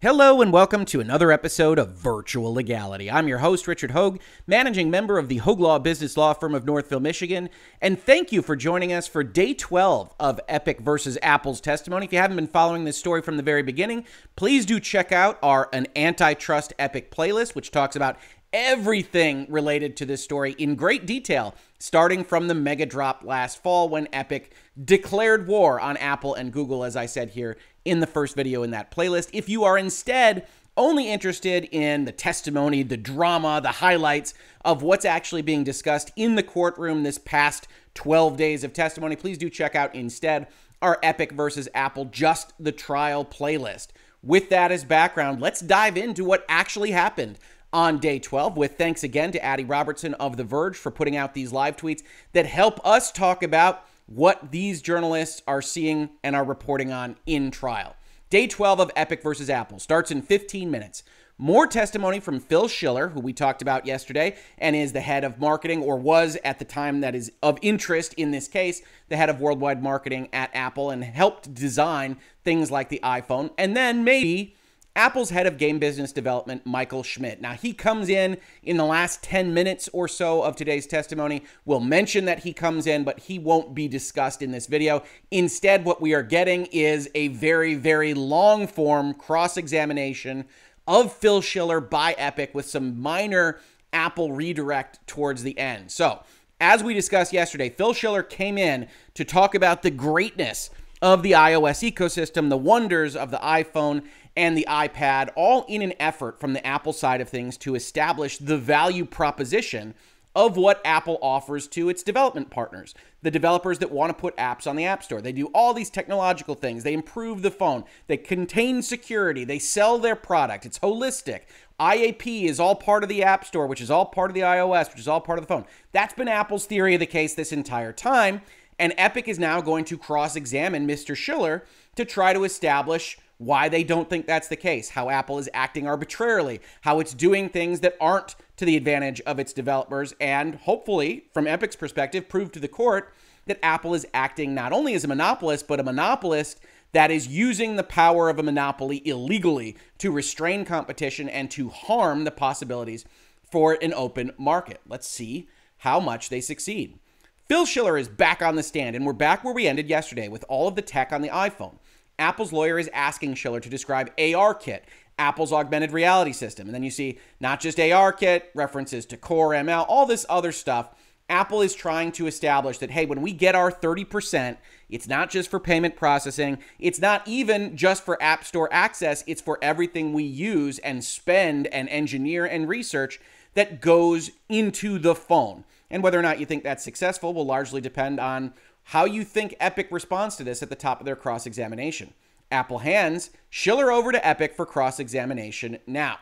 Hello and welcome to another episode of Virtual Legality. I'm your host, Richard Hoeg, managing member of the Hoeg Law Business Law Firm of Northville, Michigan. And thank you for joining us for day 12 of Epic versus Apple's testimony. If you haven't been following this story from the very beginning, please do check out our An Antitrust Epic playlist, which talks about everything related to this story in great detail, starting from the mega drop last fall when Epic declared war on Apple and Google, as I said here in the first video in that playlist. If you are instead only interested in the testimony, the drama, the highlights of what's actually being discussed in the courtroom this past 12 days of testimony, please do check out instead our Epic versus Apple Just the Trial playlist. With that as background, let's dive into what actually happened on day 12 with thanks again to Adi Robertson of The Verge for putting out these live tweets that help us talk about what these journalists are seeing and are reporting on in trial. Day 12 of Epic versus Apple starts in 15 minutes. More testimony from Phil Schiller, who we talked about yesterday and is the head of marketing, or was at the time that is of interest in this case, the head of worldwide marketing at Apple and helped design things like the iPhone. And then maybe Apple's head of game business development, Michael Schmidt. Now, he comes in in the last 10 minutes or so of today's testimony. We'll mention that he comes in, but he won't be discussed in this video. Instead, what we are getting is a very, very long form cross examination of Phil Schiller by Epic with some minor Apple redirect towards the end. So, as we discussed yesterday, Phil Schiller came in to talk about the greatness of the iOS ecosystem, the wonders of the iPhone, and the iPad, all in an effort from the Apple side of things to establish the value proposition of what Apple offers to its development partners, the developers that want to put apps on the App Store. They do all these technological things. They improve the phone, they contain security, they sell their product. It's holistic. IAP is all part of the App Store, which is all part of the iOS, which is all part of the phone. That's been Apple's theory of the case this entire time. And Epic is now going to cross examine Mr. Schiller to try to establish why they don't think that's the case, how Apple is acting arbitrarily, how it's doing things that aren't to the advantage of its developers, and hopefully, from Epic's perspective, prove to the court that Apple is acting not only as a monopolist, but a monopolist that is using the power of a monopoly illegally to restrain competition and to harm the possibilities for an open market. Let's see how much they succeed. Phil Schiller is back on the stand, and we're back where we ended yesterday with all of the tech on the iPhone. Apple's lawyer is asking Schiller to describe ARKit, Apple's augmented reality system. And then you see not just ARKit, references to Core ML, all this other stuff. Apple is trying to establish that, hey, when we get our 30%, it's not just for payment processing. It's not even just for App Store access. It's for everything we use and spend and engineer and research that goes into the phone. And whether or not you think that's successful will largely depend on how you think Epic responds to this at the top of their cross examination. Apple hands Schiller over to Epic for cross examination now.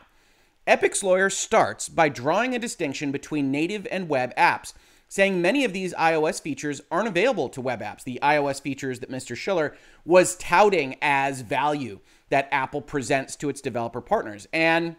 Epic's lawyer starts by drawing a distinction between native and web apps, saying many of these iOS features aren't available to web apps, the iOS features that Mr. Schiller was touting as value that Apple presents to its developer partners. And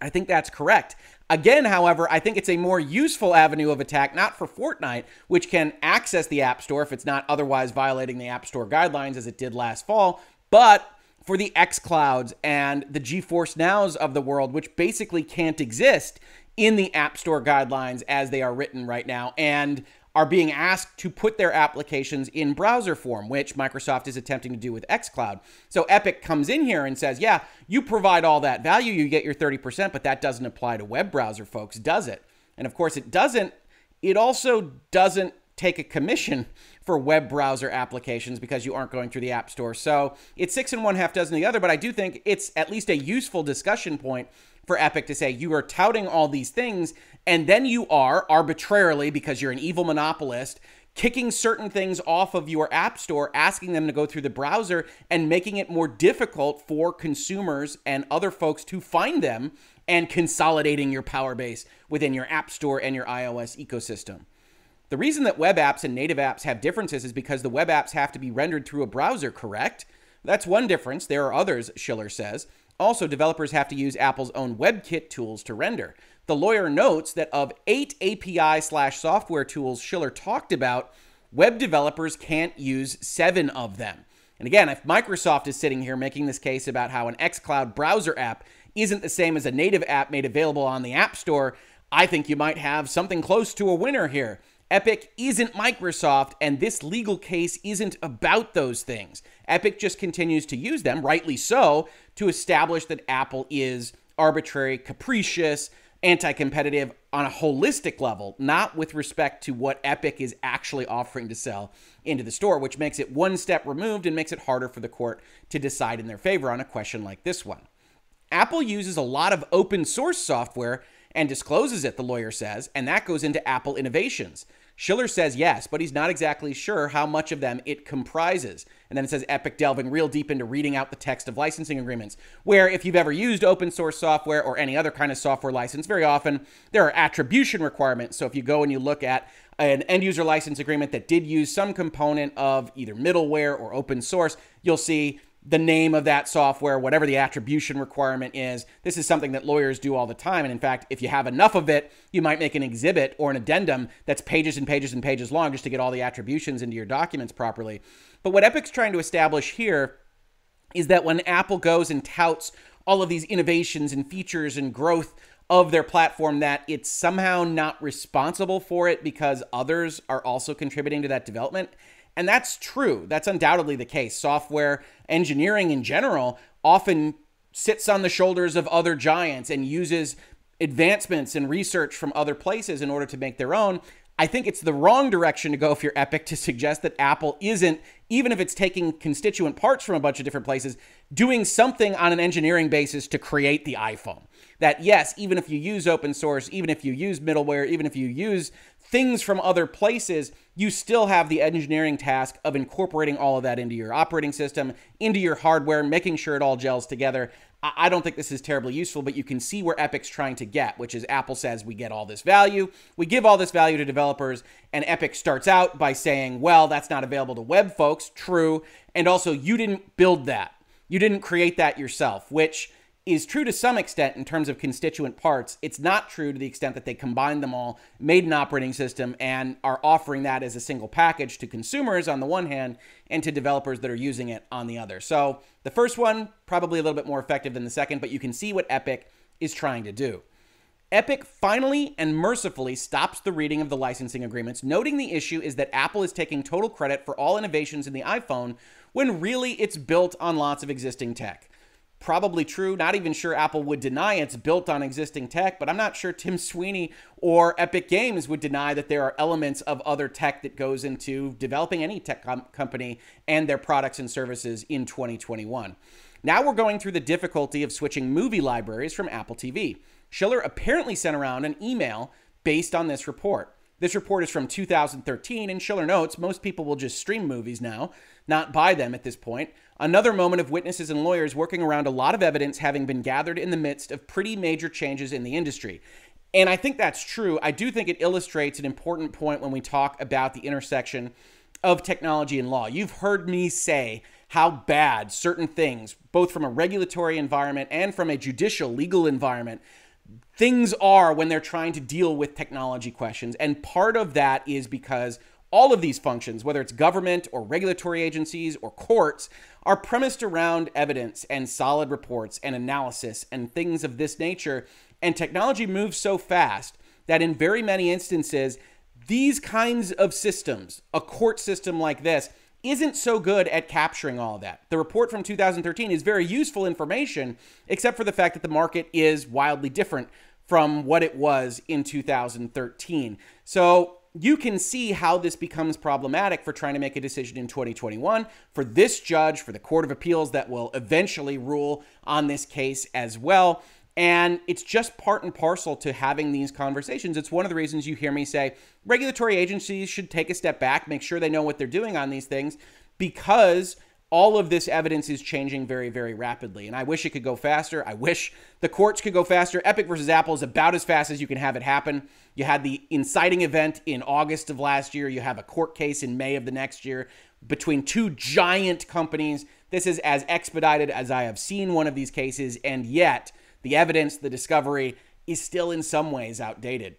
I think that's correct. Again, however, I think it's a more useful avenue of attack, not for Fortnite, which can access the App Store if it's not otherwise violating the App Store guidelines as it did last fall, but for the xClouds and the GeForce Nows of the world, which basically can't exist in the App Store guidelines as they are written right now. And are being asked to put their applications in browser form, which Microsoft is attempting to do with xCloud. So Epic comes in here and says, yeah, you provide all that value, you get your 30%, but that doesn't apply to web browser folks, does it? And of course, it doesn't. It also doesn't take a commission for web browser applications because you aren't going through the App Store. So it's six and one half dozen the other, but I do think it's at least a useful discussion point for Epic to say you are touting all these things, and then you are arbitrarily, because you're an evil monopolist, kicking certain things off of your app store, asking them to go through the browser, and making it more difficult for consumers and other folks to find them, and consolidating your power base within your app store and your iOS ecosystem. The reason that web apps and native apps have differences is because the web apps have to be rendered through a browser, correct? That's one difference. There are others, Schiller says. Also, developers have to use Apple's own WebKit tools to render. The lawyer notes that of eight API slash software tools Schiller talked about, web developers can't use seven of them. And again, if Microsoft is sitting here making this case about how an xCloud browser app isn't the same as a native app made available on the App Store, I think you might have something close to a winner here. Epic isn't Microsoft, and this legal case isn't about those things. Epic just continues to use them, rightly so, to establish that Apple is arbitrary, capricious, anti competitive on a holistic level, not with respect to what Epic is actually offering to sell into the store, which makes it one step removed and makes it harder for the court to decide in their favor on a question like this one. Apple uses a lot of open source software and discloses it, the lawyer says, and that goes into Apple Innovations. Schiller says yes, but he's not exactly sure how much of them it comprises. And then it says Epic delving real deep into reading out the text of licensing agreements, where if you've ever used open source software or any other kind of software license, very often there are attribution requirements. So if you go and you look at an end user license agreement that did use some component of either middleware or open source, you'll see the name of that software, whatever the attribution requirement is. This is something that lawyers do all the time. And in fact, if you have enough of it, you might make an exhibit or an addendum that's pages and pages and pages long just to get all the attributions into your documents properly. But what Epic's trying to establish here is that when Apple goes and touts all of these innovations and features and growth of their platform that it's somehow not responsible for it because others are also contributing to that development. And that's true. That's undoubtedly the case. Software engineering in general often sits on the shoulders of other giants and uses advancements and research from other places in order to make their own. I think it's the wrong direction to go if you're Epic to suggest that Apple isn't, even if it's taking constituent parts from a bunch of different places, doing something on an engineering basis to create the iPhone. That, yes, even if you use open source, even if you use middleware, even if you use things from other places, you still have the engineering task of incorporating all of that into your operating system, into your hardware, making sure it all gels together. I don't think this is terribly useful, but you can see where Epic's trying to get, which is Apple says we get all this value, we give all this value to developers, and Epic starts out by saying, well, that's not available to web folks. True. And also, you didn't build that. You didn't create that yourself, which is true to some extent in terms of constituent parts. It's not true to the extent that they combined them all, made an operating system, and are offering that as a single package to consumers on the one hand and to developers that are using it on the other. So the first one, probably a little bit more effective than the second, but you can see what Epic is trying to do. Epic finally and mercifully stops the reading of the licensing agreements, noting the issue is that Apple is taking total credit for all innovations in the iPhone when really it's built on lots of existing tech probably true. Not even sure Apple would deny it's built on existing tech, but I'm not sure Tim Sweeney or Epic Games would deny that there are elements of other tech that goes into developing any tech com- company and their products and services in 2021. Now we're going through the difficulty of switching movie libraries from Apple TV. Schiller apparently sent around an email based on this report. This report is from 2013, and Schiller notes most people will just stream movies now, not buy them at this point. Another moment of witnesses and lawyers working around a lot of evidence having been gathered in the midst of pretty major changes in the industry. And I think that's true. I do think it illustrates an important point when we talk about the intersection of technology and law. You've heard me say how bad certain things, both from a regulatory environment and from a judicial legal environment, things are when they're trying to deal with technology questions. And part of that is because all of these functions, whether it's government or regulatory agencies or courts, are premised around evidence and solid reports and analysis and things of this nature. And technology moves so fast that in very many instances, these kinds of systems, a court system like this, isn't so good at capturing all of that. The report from 2013 is very useful information, except for the fact that the market is wildly different from what it was in 2013. So you can see how this becomes problematic for trying to make a decision in 2021 for this judge, for the Court of Appeals that will eventually rule on this case as well. And it's just part and parcel to having these conversations. It's one of the reasons you hear me say regulatory agencies should take a step back, make sure they know what they're doing on these things, because all of this evidence is changing very, very rapidly. And I wish it could go faster. I wish the courts could go faster. Epic versus Apple is about as fast as you can have it happen. You had the inciting event in August of last year, you have a court case in May of the next year between two giant companies. This is as expedited as I have seen one of these cases, and yet the evidence, the discovery, is still in some ways outdated.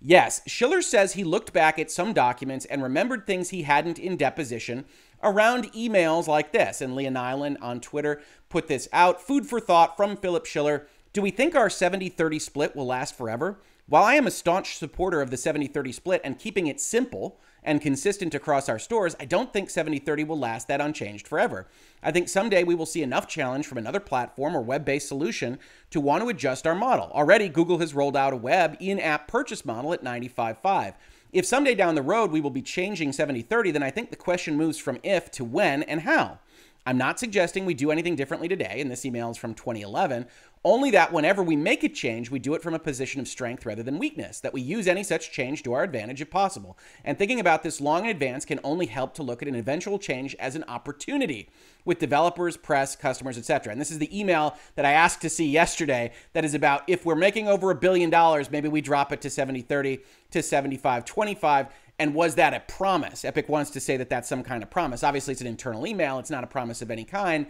Yes, Schiller says he looked back at some documents and remembered things he hadn't in deposition around emails like this. And Leah Nylen on Twitter put this out. Food for thought from Philip Schiller. Do we think our 70 30 split will last forever? While I am a staunch supporter of the 70 30 split and keeping it simple, and consistent across our stores, I don't think 7030 will last that unchanged forever. I think someday we will see enough challenge from another platform or web based solution to want to adjust our model. Already, Google has rolled out a web in app purchase model at 95.5. If someday down the road we will be changing 7030, then I think the question moves from if to when and how. I'm not suggesting we do anything differently today, and this email is from 2011, only that whenever we make a change, we do it from a position of strength rather than weakness, that we use any such change to our advantage if possible. And thinking about this long in advance can only help to look at an eventual change as an opportunity with developers, press, customers, etc. And this is the email that I asked to see yesterday that is about if we're making over a billion dollars, maybe we drop it to 70 30 to 75 25 and was that a promise? Epic wants to say that that's some kind of promise. Obviously, it's an internal email, it's not a promise of any kind.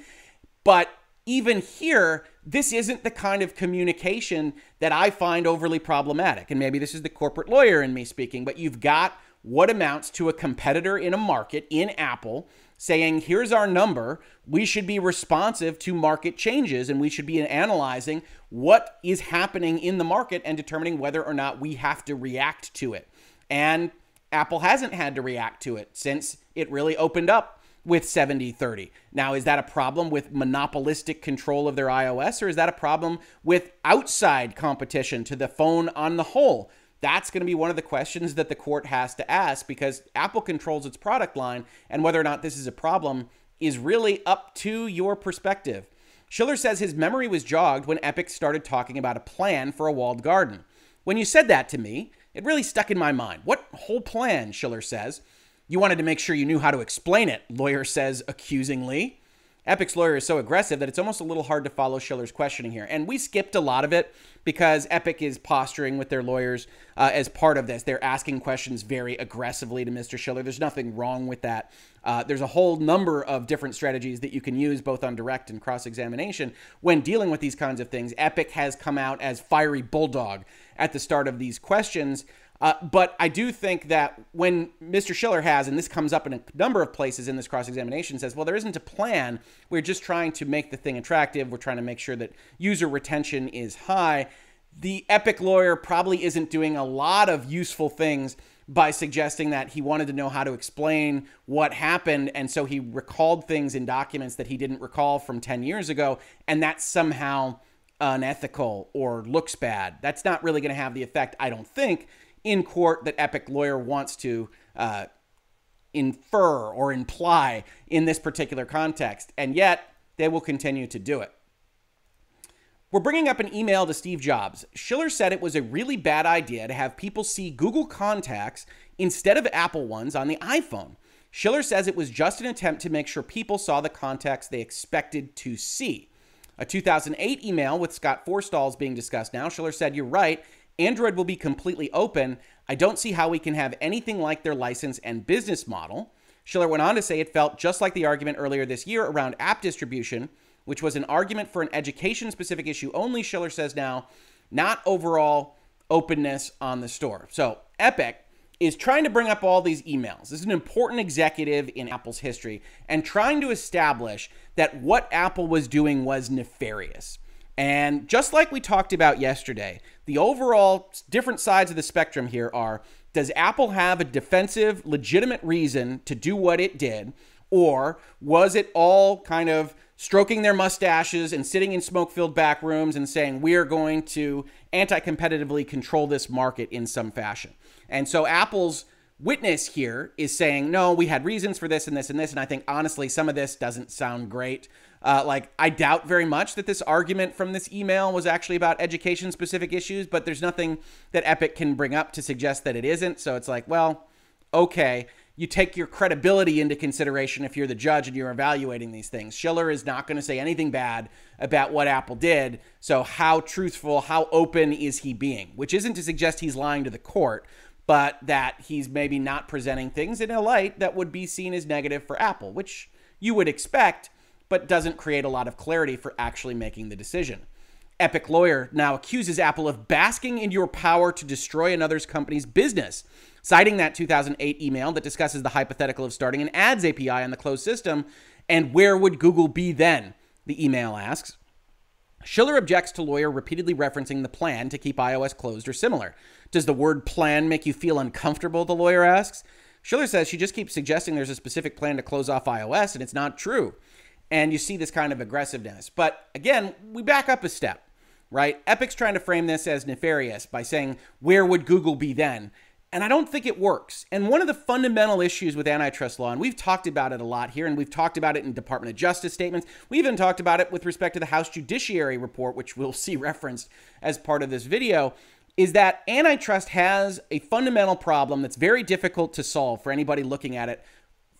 But even here, this isn't the kind of communication that I find overly problematic. And maybe this is the corporate lawyer in me speaking, but you've got what amounts to a competitor in a market in Apple saying, here's our number. We should be responsive to market changes and we should be analyzing what is happening in the market and determining whether or not we have to react to it. And Apple hasn't had to react to it since it really opened up with 7030. Now, is that a problem with monopolistic control of their iOS, or is that a problem with outside competition to the phone on the whole? That's going to be one of the questions that the court has to ask because Apple controls its product line, and whether or not this is a problem is really up to your perspective. Schiller says his memory was jogged when Epic started talking about a plan for a walled garden. When you said that to me, it really stuck in my mind. What whole plan, Schiller says. You wanted to make sure you knew how to explain it, lawyer says accusingly. Epic's lawyer is so aggressive that it's almost a little hard to follow Schiller's questioning here. And we skipped a lot of it because Epic is posturing with their lawyers uh, as part of this. They're asking questions very aggressively to Mr. Schiller. There's nothing wrong with that. Uh, there's a whole number of different strategies that you can use both on direct and cross examination when dealing with these kinds of things. Epic has come out as fiery bulldog at the start of these questions. Uh, but I do think that when Mr. Schiller has, and this comes up in a number of places in this cross examination, says, well, there isn't a plan. We're just trying to make the thing attractive. We're trying to make sure that user retention is high. The Epic lawyer probably isn't doing a lot of useful things by suggesting that he wanted to know how to explain what happened. And so he recalled things in documents that he didn't recall from 10 years ago. And that's somehow unethical or looks bad. That's not really going to have the effect, I don't think, in court that Epic Lawyer wants to uh, infer or imply in this particular context. And yet, they will continue to do it. We're bringing up an email to Steve Jobs. Schiller said it was a really bad idea to have people see Google contacts instead of Apple ones on the iPhone. Schiller says it was just an attempt to make sure people saw the contacts they expected to see. A 2008 email with Scott Forstall being discussed now. Schiller said, You're right. Android will be completely open. I don't see how we can have anything like their license and business model. Schiller went on to say it felt just like the argument earlier this year around app distribution, which was an argument for an education specific issue only, Schiller says now, not overall openness on the store. So, Epic is trying to bring up all these emails. This is an important executive in Apple's history and trying to establish that what Apple was doing was nefarious. And just like we talked about yesterday, the overall different sides of the spectrum here are does Apple have a defensive, legitimate reason to do what it did? Or was it all kind of stroking their mustaches and sitting in smoke filled back rooms and saying, we are going to anti competitively control this market in some fashion? And so Apple's witness here is saying, no, we had reasons for this and this and this. And I think honestly, some of this doesn't sound great. Uh, like, I doubt very much that this argument from this email was actually about education specific issues, but there's nothing that Epic can bring up to suggest that it isn't. So it's like, well, okay. You take your credibility into consideration if you're the judge and you're evaluating these things. Schiller is not going to say anything bad about what Apple did. So, how truthful, how open is he being? Which isn't to suggest he's lying to the court, but that he's maybe not presenting things in a light that would be seen as negative for Apple, which you would expect but doesn't create a lot of clarity for actually making the decision. Epic lawyer now accuses Apple of basking in your power to destroy another company's business, citing that 2008 email that discusses the hypothetical of starting an ads API on the closed system. And where would Google be then? The email asks. Schiller objects to lawyer repeatedly referencing the plan to keep iOS closed or similar. Does the word plan make you feel uncomfortable? The lawyer asks. Schiller says she just keeps suggesting there's a specific plan to close off iOS, and it's not true. And you see this kind of aggressiveness. But again, we back up a step right? Epic's trying to frame this as nefarious by saying, where would Google be then? And I don't think it works. And one of the fundamental issues with antitrust law, and we've talked about it a lot here, and we've talked about it in Department of Justice statements. We even talked about it with respect to the House Judiciary Report, which we'll see referenced as part of this video, is that antitrust has a fundamental problem that's very difficult to solve for anybody looking at it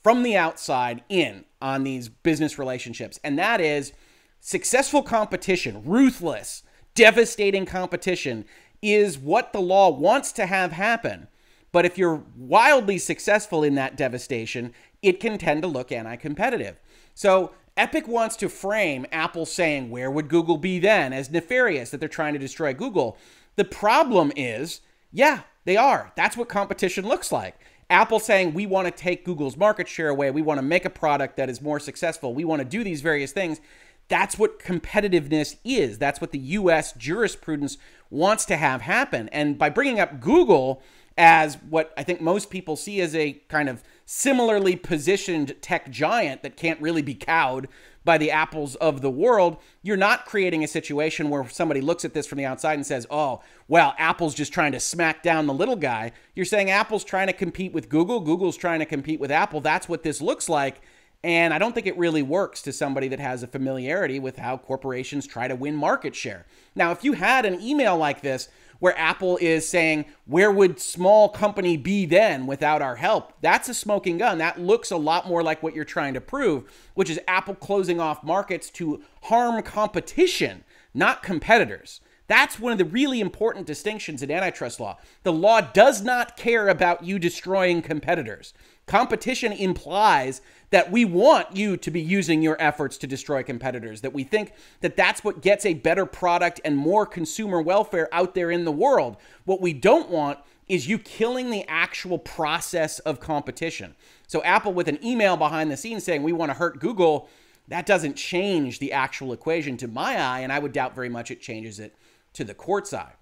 from the outside in on these business relationships. And that is successful competition, ruthless, devastating competition is what the law wants to have happen. But if you're wildly successful in that devastation, it can tend to look anti competitive. So Epic wants to frame Apple saying, Where would Google be then? as nefarious that they're trying to destroy Google. The problem is, yeah, they are. That's what competition looks like. Apple saying, We want to take Google's market share away. We want to make a product that is more successful. We want to do these various things. That's what competitiveness is. That's what the US jurisprudence wants to have happen. And by bringing up Google as what I think most people see as a kind of similarly positioned tech giant that can't really be cowed by the apples of the world, you're not creating a situation where somebody looks at this from the outside and says, oh, well, Apple's just trying to smack down the little guy. You're saying Apple's trying to compete with Google, Google's trying to compete with Apple. That's what this looks like. And I don't think it really works to somebody that has a familiarity with how corporations try to win market share. Now, if you had an email like this where Apple is saying, Where would small company be then without our help? That's a smoking gun. That looks a lot more like what you're trying to prove, which is Apple closing off markets to harm competition, not competitors. That's one of the really important distinctions in antitrust law. The law does not care about you destroying competitors. Competition implies that we want you to be using your efforts to destroy competitors, that we think that that's what gets a better product and more consumer welfare out there in the world. What we don't want is you killing the actual process of competition. So, Apple, with an email behind the scenes saying we want to hurt Google, that doesn't change the actual equation to my eye, and I would doubt very much it changes it to the court's eye.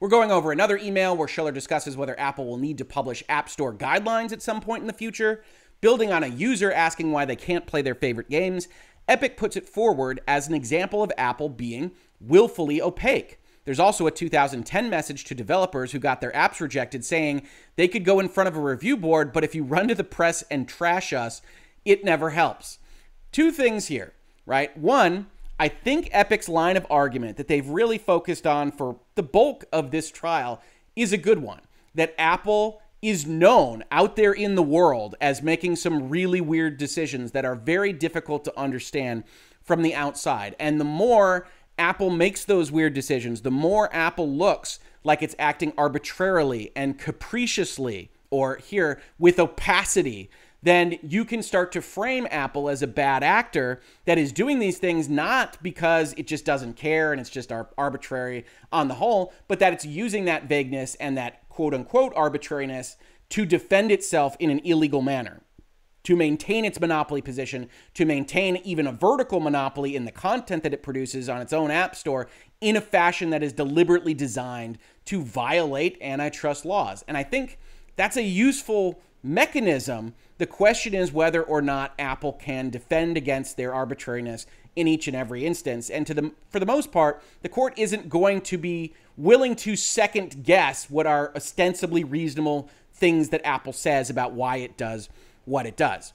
We're going over another email where Schiller discusses whether Apple will need to publish App Store guidelines at some point in the future, building on a user asking why they can't play their favorite games. Epic puts it forward as an example of Apple being willfully opaque. There's also a 2010 message to developers who got their apps rejected saying they could go in front of a review board, but if you run to the press and trash us, it never helps. Two things here, right? One, I think Epic's line of argument that they've really focused on for the bulk of this trial is a good one. That Apple is known out there in the world as making some really weird decisions that are very difficult to understand from the outside. And the more Apple makes those weird decisions, the more Apple looks like it's acting arbitrarily and capriciously, or here with opacity then you can start to frame Apple as a bad actor that is doing these things not because it just doesn't care and it's just arbitrary on the whole, but that it's using that vagueness and that quote unquote arbitrariness to defend itself in an illegal manner. To maintain its monopoly position, to maintain even a vertical monopoly in the content that it produces on its own app store in a fashion that is deliberately designed to violate antitrust laws. And I think that's a useful mechanism. The question is whether or not Apple can defend against their arbitrariness in each and every instance. And to the for the most part, the court isn't going to be willing to second guess what are ostensibly reasonable things that Apple says about why it does what it does.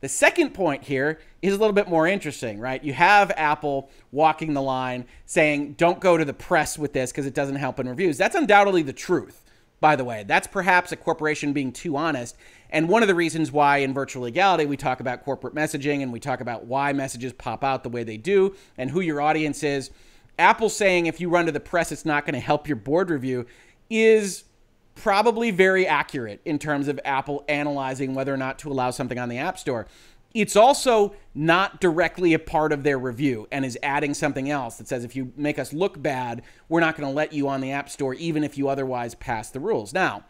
The second point here is a little bit more interesting, right? You have Apple walking the line saying, don't go to the press with this because it doesn't help in reviews. That's undoubtedly the truth by the way. That's perhaps a corporation being too honest. And one of the reasons why in virtual legality we talk about corporate messaging and we talk about why messages pop out the way they do and who your audience is. Apple saying if you run to the press, it's not going to help your board review is probably very accurate in terms of Apple analyzing whether or not to allow something on the App Store. It's also not directly a part of their review and is adding something else that says if you make us look bad, we're not going to let you on the App Store, even if you otherwise pass the rules. Now,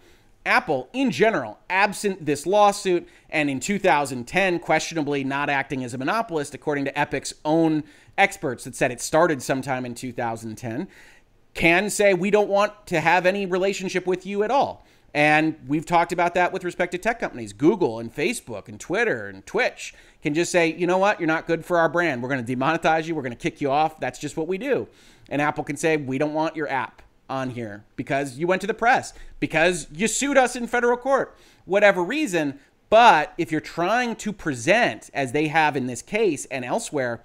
Apple, in general, absent this lawsuit and in 2010, questionably not acting as a monopolist, according to Epic's own experts that said it started sometime in 2010, can say we don't want to have any relationship with you at all. And we've talked about that with respect to tech companies. Google and Facebook and Twitter and Twitch can just say, you know what, you're not good for our brand. We're going to demonetize you. We're going to kick you off. That's just what we do. And Apple can say, we don't want your app on here because you went to the press, because you sued us in federal court, whatever reason. But if you're trying to present, as they have in this case and elsewhere,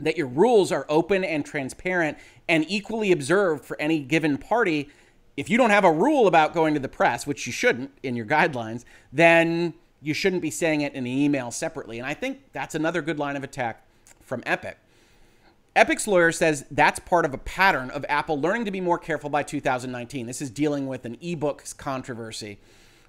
that your rules are open and transparent and equally observed for any given party, if you don't have a rule about going to the press, which you shouldn't in your guidelines, then you shouldn't be saying it in an email separately. And I think that's another good line of attack from Epic. Epic's lawyer says that's part of a pattern of Apple learning to be more careful by 2019. This is dealing with an ebook controversy.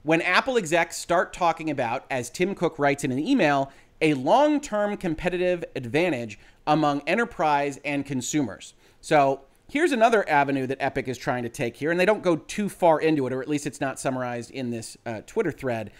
When Apple execs start talking about, as Tim Cook writes in an email, a long term competitive advantage among enterprise and consumers. So Here's another avenue that Epic is trying to take here, and they don't go too far into it, or at least it's not summarized in this uh, Twitter thread.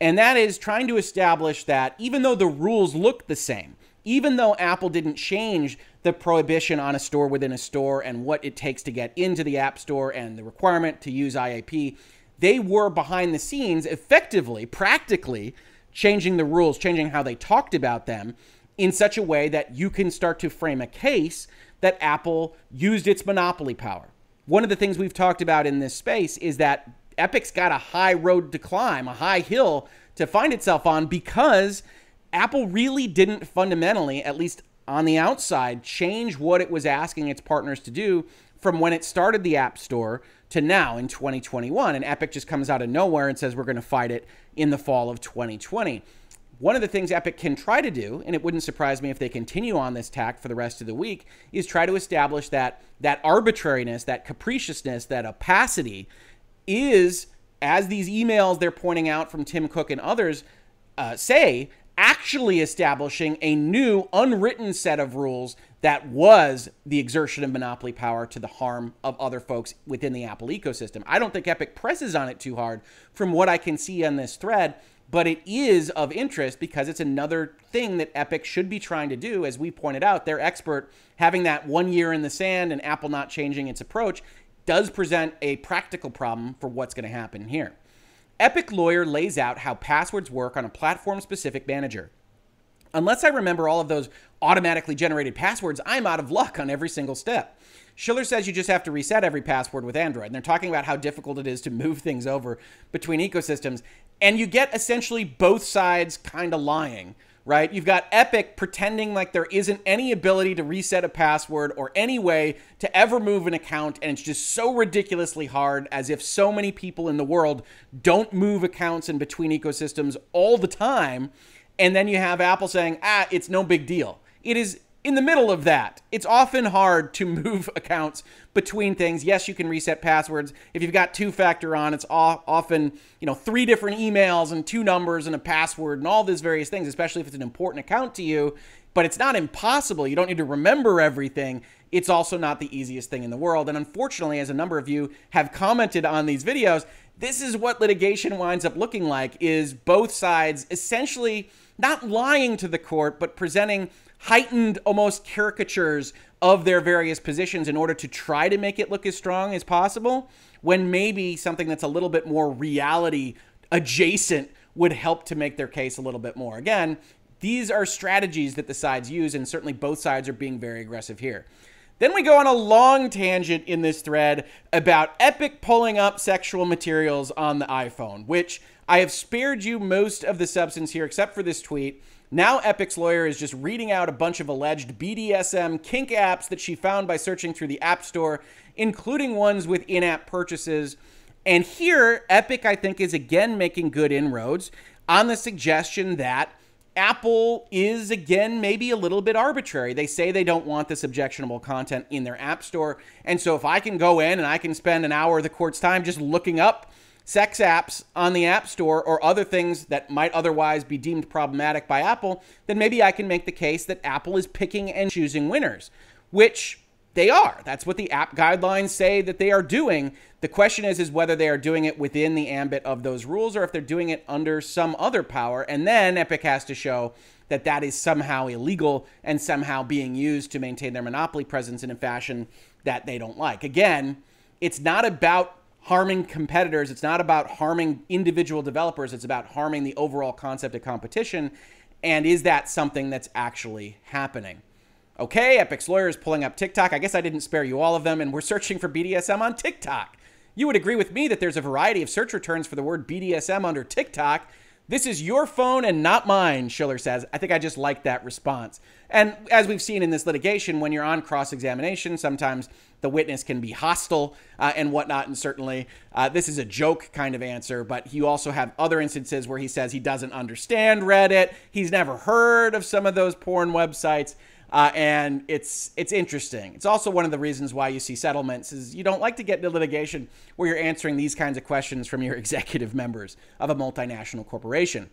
And that is trying to establish that even though the rules look the same, even though Apple didn't change the prohibition on a store within a store and what it takes to get into the App Store and the requirement to use IAP, they were behind the scenes effectively, practically changing the rules, changing how they talked about them in such a way that you can start to frame a case that Apple used its monopoly power. One of the things we've talked about in this space is that Epic's got a high road to climb, a high hill to find itself on because Apple really didn't fundamentally, at least on the outside, change what it was asking its partners to do from when it started the App Store to now in 2021. And Epic just comes out of nowhere and says we're going to fight it in the fall of 2020. One of the things Epic can try to do, and it wouldn't surprise me if they continue on this tack for the rest of the week, is try to establish that that arbitrariness, that capriciousness, that opacity is, as these emails they're pointing out from Tim Cook and others uh, say, actually establishing a new unwritten set of rules that was the exertion of monopoly power to the harm of other folks within the Apple ecosystem. I don't think Epic presses on it too hard from what I can see on this thread but it is of interest because it's another thing that Epic should be trying to do. As we pointed out, their expert having that one year in the sand and Apple not changing its approach does present a practical problem for what's going to happen here. Epic Lawyer lays out how passwords work on a platform specific manager. Unless I remember all of those automatically generated passwords, I'm out of luck on every single step. Schiller says you just have to reset every password with Android. And they're talking about how difficult it is to move things over between ecosystems. And you get essentially both sides kind of lying, right? You've got Epic pretending like there isn't any ability to reset a password or any way to ever move an account. And it's just so ridiculously hard, as if so many people in the world don't move accounts in between ecosystems all the time. And then you have Apple saying, ah, it's no big deal. It is in the middle of that. It's often hard to move accounts between things. Yes, you can reset passwords. If you've got two factor on, it's often, you know, three different emails and two numbers and a password and all these various things, especially if it's an important account to you. But it's not impossible. You don't need to remember everything. It's also not the easiest thing in the world. And unfortunately, as a number of you have commented on these videos, this is what litigation winds up looking like is both sides essentially not lying to the court, but presenting heightened almost caricatures of their various positions in order to try to make it look as strong as possible when maybe something that's a little bit more reality adjacent would help to make their case a little bit more. Again, these are strategies that the sides use, and certainly both sides are being very aggressive here. Then we go on a long tangent in this thread about Epic pulling up sexual materials on the iPhone, which I have spared you most of the substance here except for this tweet. Now, Epic's lawyer is just reading out a bunch of alleged BDSM kink apps that she found by searching through the App Store, including ones with in app purchases. And here, Epic, I think, is again making good inroads on the suggestion that Apple is again maybe a little bit arbitrary. They say they don't want this objectionable content in their App Store. And so if I can go in and I can spend an hour of the court's time just looking up sex apps on the App Store or other things that might otherwise be deemed problematic by Apple, then maybe I can make the case that Apple is picking and choosing winners, which they are. That's what the app guidelines say that they are doing. The question is is whether they are doing it within the ambit of those rules or if they're doing it under some other power. And then Epic has to show that that is somehow illegal and somehow being used to maintain their monopoly presence in a fashion that they don't like. Again, it's not about harming competitors, it's not about harming individual developers, it's about harming the overall concept of competition. And is that something that's actually happening? Okay, Epic's lawyer is pulling up TikTok. I guess I didn't spare you all of them, and we're searching for BDSM on TikTok. You would agree with me that there's a variety of search returns for the word BDSM under TikTok. This is your phone and not mine, Schiller says. I think I just like that response. And as we've seen in this litigation, when you're on cross examination, sometimes the witness can be hostile uh, and whatnot. And certainly, uh, this is a joke kind of answer, but you also have other instances where he says he doesn't understand Reddit, he's never heard of some of those porn websites. Uh, and it's it's interesting. It's also one of the reasons why you see settlements is you don't like to get into litigation where you're answering these kinds of questions from your executive members of a multinational corporation.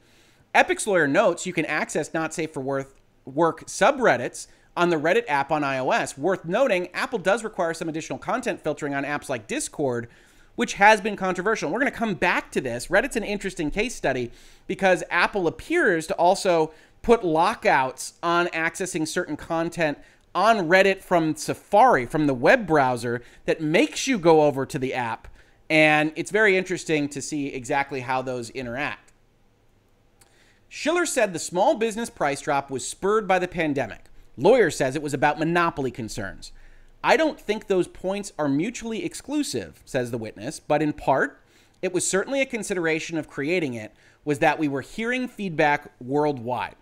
Epic's lawyer notes you can access not safe for work, work subreddits on the Reddit app on iOS. Worth noting, Apple does require some additional content filtering on apps like Discord, which has been controversial. we're going to come back to this. Reddit's an interesting case study because Apple appears to also put lockouts on accessing certain content on Reddit from Safari, from the web browser, that makes you go over to the app. And it's very interesting to see exactly how those interact. Schiller said the small business price drop was spurred by the pandemic. Lawyer says it was about monopoly concerns. I don't think those points are mutually exclusive, says the witness, but in part, it was certainly a consideration of creating it was that we were hearing feedback worldwide.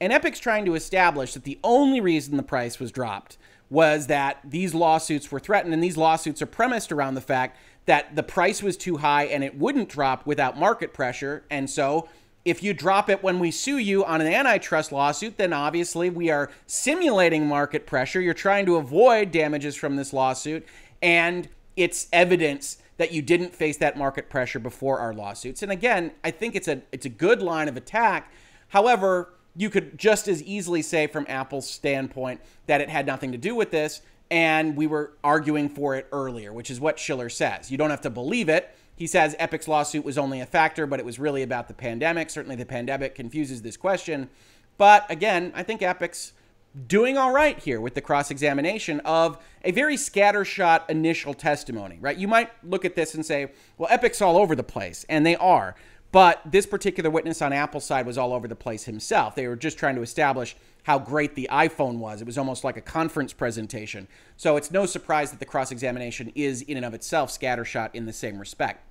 And Epic's trying to establish that the only reason the price was dropped was that these lawsuits were threatened, and these lawsuits are premised around the fact that the price was too high and it wouldn't drop without market pressure. And so, if you drop it when we sue you on an antitrust lawsuit, then obviously we are simulating market pressure. You're trying to avoid damages from this lawsuit, and it's evidence that you didn't face that market pressure before our lawsuits. And again, I think it's a it's a good line of attack. However, you could just as easily say from Apple's standpoint that it had nothing to do with this and we were arguing for it earlier, which is what Schiller says. You don't have to believe it. He says Epic's lawsuit was only a factor, but it was really about the pandemic. Certainly the pandemic confuses this question. But again, I think Epic's doing all right here with the cross examination of a very scattershot initial testimony, right? You might look at this and say, well, Epic's all over the place, and they are. But this particular witness on Apple's side was all over the place himself. They were just trying to establish how great the iPhone was. It was almost like a conference presentation. So it's no surprise that the cross examination is, in and of itself, scattershot in the same respect.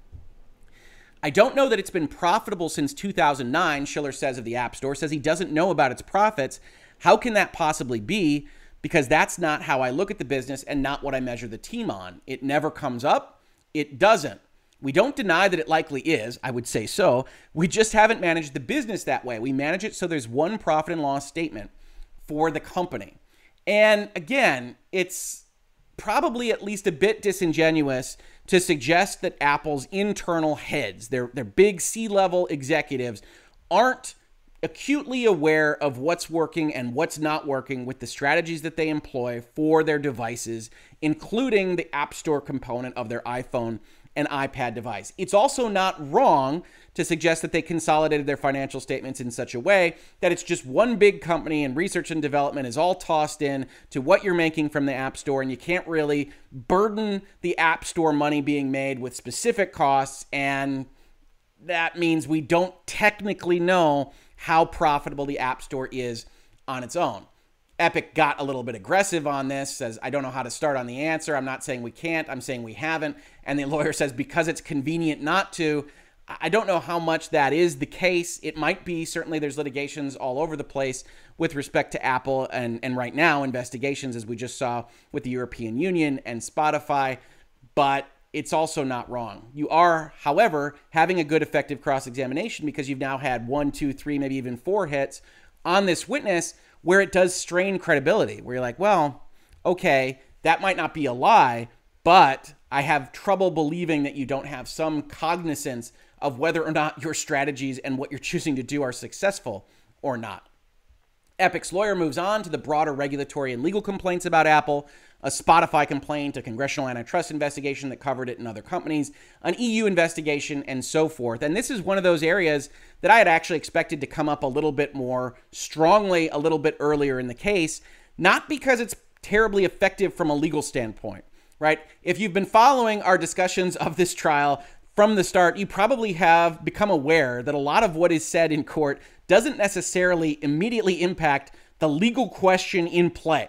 I don't know that it's been profitable since 2009, Schiller says of the App Store, says he doesn't know about its profits. How can that possibly be? Because that's not how I look at the business and not what I measure the team on. It never comes up, it doesn't. We don't deny that it likely is. I would say so. We just haven't managed the business that way. We manage it so there's one profit and loss statement for the company. And again, it's probably at least a bit disingenuous to suggest that Apple's internal heads, their, their big C level executives, aren't acutely aware of what's working and what's not working with the strategies that they employ for their devices, including the App Store component of their iPhone an iPad device. It's also not wrong to suggest that they consolidated their financial statements in such a way that it's just one big company and research and development is all tossed in to what you're making from the App Store, and you can't really burden the App Store money being made with specific costs. And that means we don't technically know how profitable the App Store is on its own. Epic got a little bit aggressive on this, says, I don't know how to start on the answer. I'm not saying we can't, I'm saying we haven't. And the lawyer says, because it's convenient not to. I don't know how much that is the case. It might be. Certainly, there's litigations all over the place with respect to Apple, and, and right now, investigations, as we just saw with the European Union and Spotify. But it's also not wrong. You are, however, having a good, effective cross examination because you've now had one, two, three, maybe even four hits on this witness where it does strain credibility, where you're like, well, okay, that might not be a lie, but I have trouble believing that you don't have some cognizance of whether or not your strategies and what you're choosing to do are successful or not. Epic's lawyer moves on to the broader regulatory and legal complaints about Apple, Spotify complaint, a congressional antitrust investigation that covered it in other companies, an EU investigation, and so forth. And this is one of those areas that I had actually expected to come up a little bit more strongly a little bit earlier in the case, not because it's terribly effective from a legal standpoint, right? If you've been following our discussions of this trial, from the start, you probably have become aware that a lot of what is said in court doesn't necessarily immediately impact the legal question in play.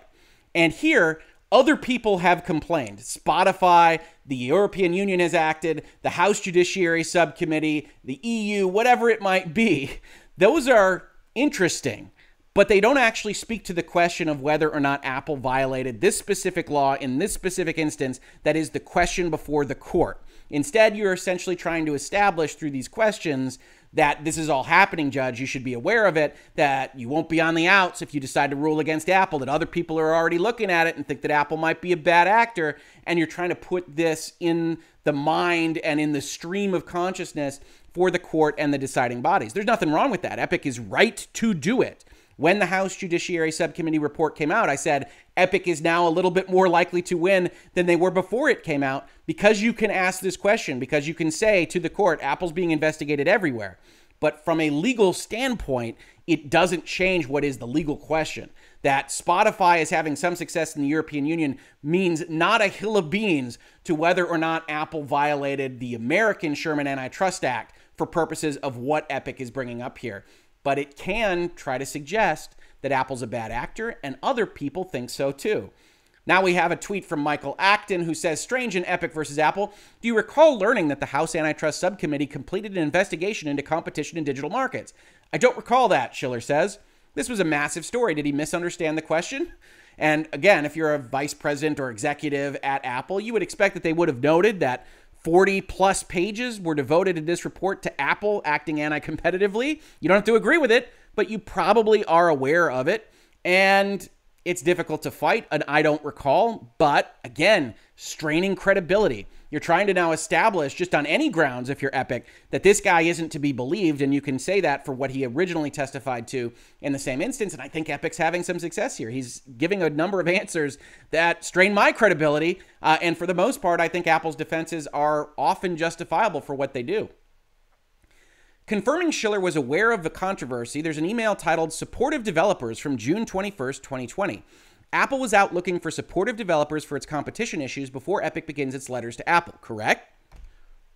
And here, other people have complained. Spotify, the European Union has acted, the House Judiciary Subcommittee, the EU, whatever it might be. Those are interesting, but they don't actually speak to the question of whether or not Apple violated this specific law in this specific instance that is the question before the court. Instead, you're essentially trying to establish through these questions that this is all happening, Judge. You should be aware of it, that you won't be on the outs if you decide to rule against Apple, that other people are already looking at it and think that Apple might be a bad actor. And you're trying to put this in the mind and in the stream of consciousness for the court and the deciding bodies. There's nothing wrong with that. Epic is right to do it. When the House Judiciary Subcommittee report came out, I said Epic is now a little bit more likely to win than they were before it came out because you can ask this question, because you can say to the court, Apple's being investigated everywhere. But from a legal standpoint, it doesn't change what is the legal question. That Spotify is having some success in the European Union means not a hill of beans to whether or not Apple violated the American Sherman Antitrust Act for purposes of what Epic is bringing up here but it can try to suggest that Apple's a bad actor, and other people think so too. Now we have a tweet from Michael Acton who says, Strange and Epic versus Apple. Do you recall learning that the House Antitrust Subcommittee completed an investigation into competition in digital markets? I don't recall that, Schiller says. This was a massive story. Did he misunderstand the question? And again, if you're a vice president or executive at Apple, you would expect that they would have noted that 40 plus pages were devoted in this report to Apple acting anti competitively. You don't have to agree with it, but you probably are aware of it. And it's difficult to fight, and I don't recall. But again, straining credibility. You're trying to now establish, just on any grounds, if you're Epic, that this guy isn't to be believed. And you can say that for what he originally testified to in the same instance. And I think Epic's having some success here. He's giving a number of answers that strain my credibility. Uh, and for the most part, I think Apple's defenses are often justifiable for what they do. Confirming Schiller was aware of the controversy, there's an email titled Supportive Developers from June 21st, 2020. Apple was out looking for supportive developers for its competition issues before Epic begins its letters to Apple, correct?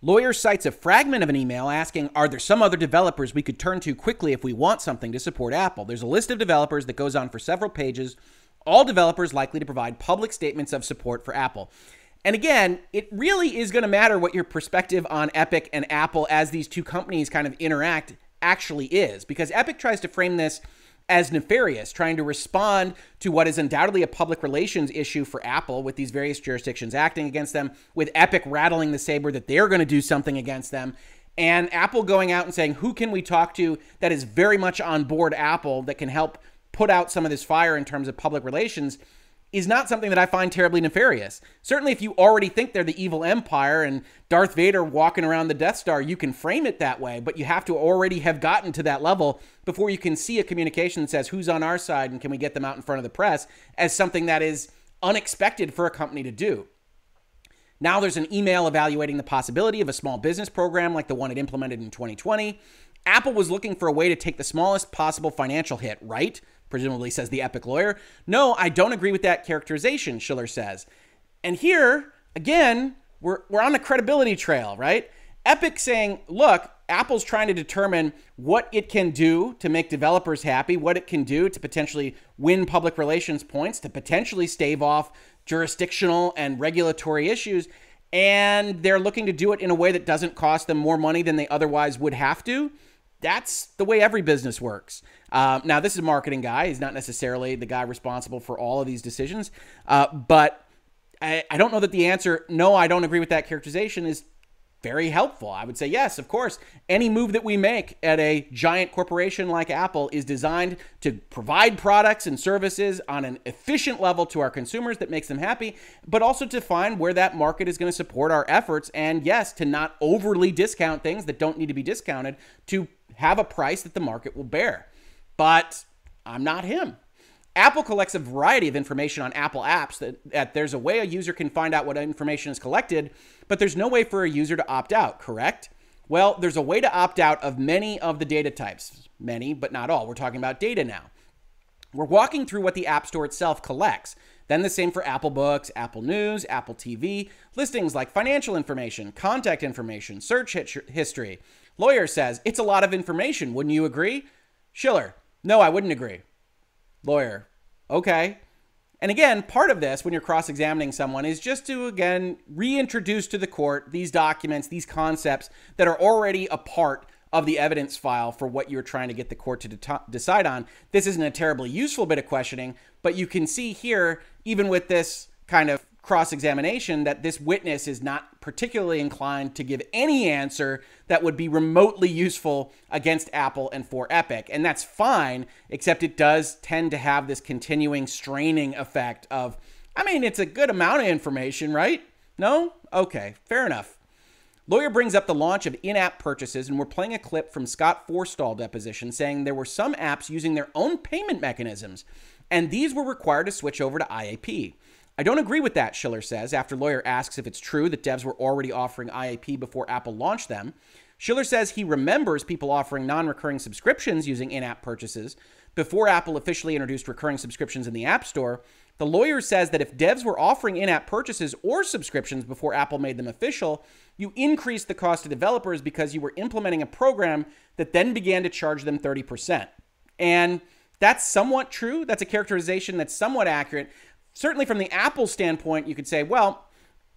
Lawyer cites a fragment of an email asking, Are there some other developers we could turn to quickly if we want something to support Apple? There's a list of developers that goes on for several pages, all developers likely to provide public statements of support for Apple. And again, it really is going to matter what your perspective on Epic and Apple as these two companies kind of interact actually is, because Epic tries to frame this as nefarious, trying to respond to what is undoubtedly a public relations issue for Apple with these various jurisdictions acting against them, with Epic rattling the saber that they're going to do something against them, and Apple going out and saying, who can we talk to that is very much on board Apple that can help put out some of this fire in terms of public relations is not something that I find terribly nefarious. Certainly, if you already think they're the evil empire and Darth Vader walking around the Death Star, you can frame it that way, but you have to already have gotten to that level before you can see a communication that says who's on our side and can we get them out in front of the press as something that is unexpected for a company to do. Now there's an email evaluating the possibility of a small business program like the one it implemented in 2020. Apple was looking for a way to take the smallest possible financial hit, right? Presumably says the epic lawyer. No, I don't agree with that characterization, Schiller says. And here, again, we're, we're on the credibility trail, right? Epic saying, look, Apple's trying to determine what it can do to make developers happy, what it can do to potentially win public relations points, to potentially stave off jurisdictional and regulatory issues. And they're looking to do it in a way that doesn't cost them more money than they otherwise would have to that's the way every business works. Uh, now, this is a marketing guy. He's not necessarily the guy responsible for all of these decisions. Uh, but I, I, don't know that the answer, no, I don't agree with that characterization, is very helpful. I would say, yes, of course. Any move that we make at a giant corporation like Apple is designed to provide products and services on an efficient level to our consumers that makes them happy, but also to find where that market is going to support our efforts. And yes, to not overly discount things that don't need to be discounted to have a price that the market will bear. But I'm not him. Apple collects a variety of information on Apple apps that, that, there's a way a user can find out what information is collected, but there's no way for a user to opt out, correct? Well, there's a way to opt out of many of the data types. Many, but not all. We're talking about data now. We're walking through what the App Store itself collects. Then the same for Apple Books, Apple News, Apple TV, listings like financial information, contact information, search history. Lawyer says, it's a lot of information. Wouldn't you agree? Schiller, no, I wouldn't agree. Lawyer, okay. And again, part of this when you're cross examining someone is just to, again, reintroduce to the court these documents, these concepts that are already a part of the evidence file for what you're trying to get the court to de- decide on. This isn't a terribly useful bit of questioning, but you can see here, even with this kind of cross examination that this witness is not particularly inclined to give any answer that would be remotely useful against Apple and for Epic. And that's fine, except it does tend to have this continuing straining effect of, I mean, it's a good amount of information, right? No? Okay, fair enough. Lawyer brings up the launch of in app purchases, and we're playing a clip from Scott Forstall deposition saying there were some apps using their own payment mechanisms, and these were required to switch over to IAP. I don't agree with that, Schiller says, after Lawyer asks if it's true that devs were already offering IAP before Apple launched them. Schiller says he remembers people offering non recurring subscriptions using in app purchases before Apple officially introduced recurring subscriptions in the App Store. The lawyer says that if devs were offering in app purchases or subscriptions before Apple made them official, you increased the cost to developers because you were implementing a program that then began to charge them 30%. And that's somewhat true. That's a characterization that's somewhat accurate certainly from the Apple standpoint, you could say, well,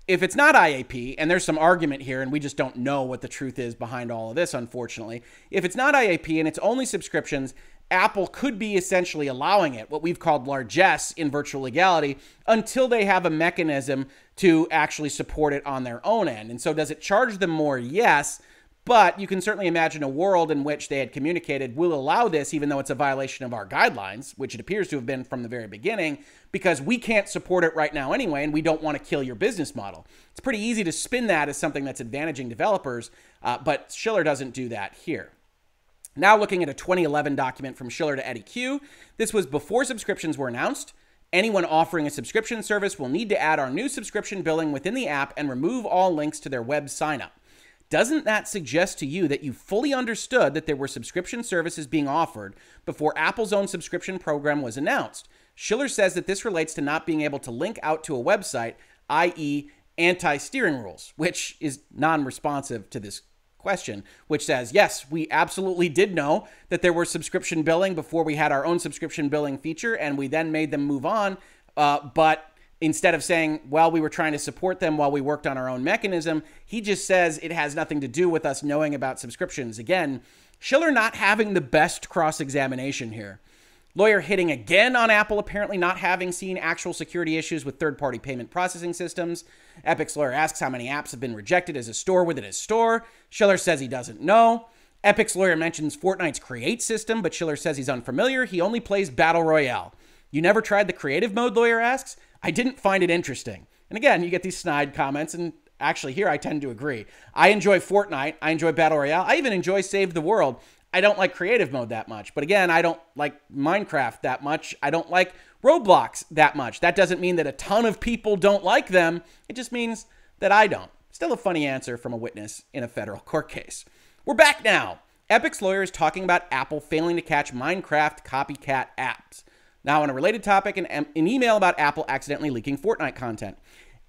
if it's not IAP, and there's some argument here, and we just don't know what the truth is behind all of this, unfortunately. If it's not IAP and it's only subscriptions, Apple could be essentially allowing it, what we've called largesse in virtual legality, until they have a mechanism to actually support it on their own end. And so, does it charge them more? Yes. But you can certainly imagine a world in which they had communicated, we'll allow this even though it's a violation of our guidelines, which it appears to have been from the very beginning, because we can't support it right now anyway, and we don't want to kill your business model. It's pretty easy to spin that as something that's advantaging developers, uh, but Schiller doesn't do that here. Now, looking at a 2011 document from Schiller to Eddie Cue, this was before subscriptions were announced. Anyone offering a subscription service will need to add our new subscription billing within the app and remove all links to their web signup. Doesn't that suggest to you that you fully understood that there were subscription services being offered before Apple's own subscription program was announced? Schiller says that this relates to not being able to link out to a website, i.e., anti steering rules, which is non responsive to this question, which says, yes, we absolutely did know that there were subscription billing before we had our own subscription billing feature, and we then made them move on. Uh, but instead of saying, well, we were trying to support them while we worked on our own mechanism, he just says it has nothing to do with us knowing about subscriptions. Again, Schiller not having the best cross examination here. Lawyer hitting again on Apple apparently not having seen actual security issues with third party payment processing systems. Epic's lawyer asks how many apps have been rejected as a store within his store. Schiller says he doesn't know. Epic's lawyer mentions Fortnite's create system, but Schiller says he's unfamiliar. He only plays Battle Royale. You never tried the creative mode, lawyer asks. I didn't find it interesting. And again, you get these snide comments, and actually, here I tend to agree. I enjoy Fortnite. I enjoy Battle Royale. I even enjoy Save the World. I don't like creative mode that much. But again, I don't like Minecraft that much. I don't like Roblox that much. That doesn't mean that a ton of people don't like them. It just means that I don't. Still a funny answer from a witness in a federal court case. We're back now. Epic's lawyer is talking about Apple failing to catch Minecraft copycat apps. Now, on a related topic, an, an email about Apple accidentally leaking Fortnite content.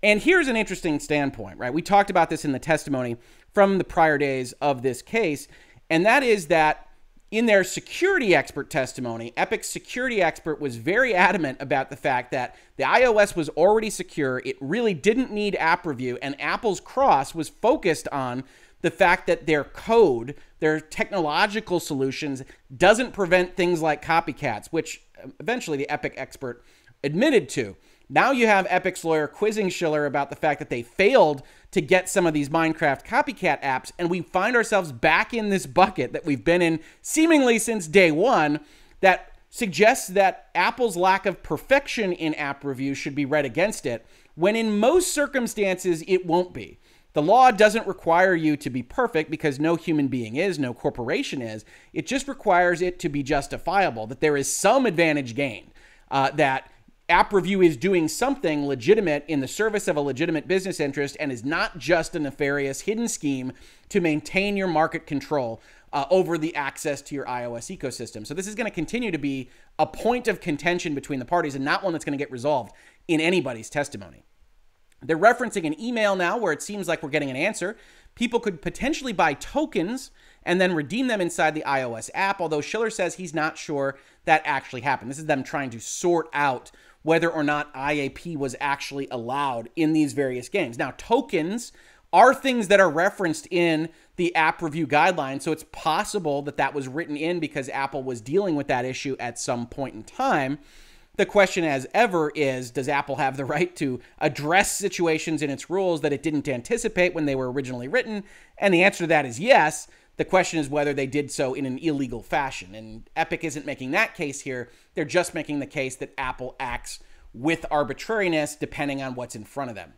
And here's an interesting standpoint, right? We talked about this in the testimony from the prior days of this case, and that is that in their security expert testimony, Epic's security expert was very adamant about the fact that the iOS was already secure. It really didn't need app review, and Apple's cross was focused on the fact that their code, their technological solutions, doesn't prevent things like copycats, which eventually the Epic expert admitted to. Now you have Epic's lawyer quizzing Schiller about the fact that they failed to get some of these Minecraft copycat apps, and we find ourselves back in this bucket that we've been in seemingly since day one that suggests that Apple's lack of perfection in app review should be read against it, when in most circumstances it won't be. The law doesn't require you to be perfect because no human being is, no corporation is. It just requires it to be justifiable, that there is some advantage gained, uh, that app review is doing something legitimate in the service of a legitimate business interest and is not just a nefarious hidden scheme to maintain your market control uh, over the access to your iOS ecosystem. So this is going to continue to be a point of contention between the parties and not one that's going to get resolved in anybody's testimony. They're referencing an email now where it seems like we're getting an answer. People could potentially buy tokens and then redeem them inside the iOS app, although Schiller says he's not sure that actually happened. This is them trying to sort out whether or not IAP was actually allowed in these various games. Now, tokens are things that are referenced in the app review guidelines, so it's possible that that was written in because Apple was dealing with that issue at some point in time. The question, as ever, is Does Apple have the right to address situations in its rules that it didn't anticipate when they were originally written? And the answer to that is yes. The question is whether they did so in an illegal fashion. And Epic isn't making that case here. They're just making the case that Apple acts with arbitrariness depending on what's in front of them.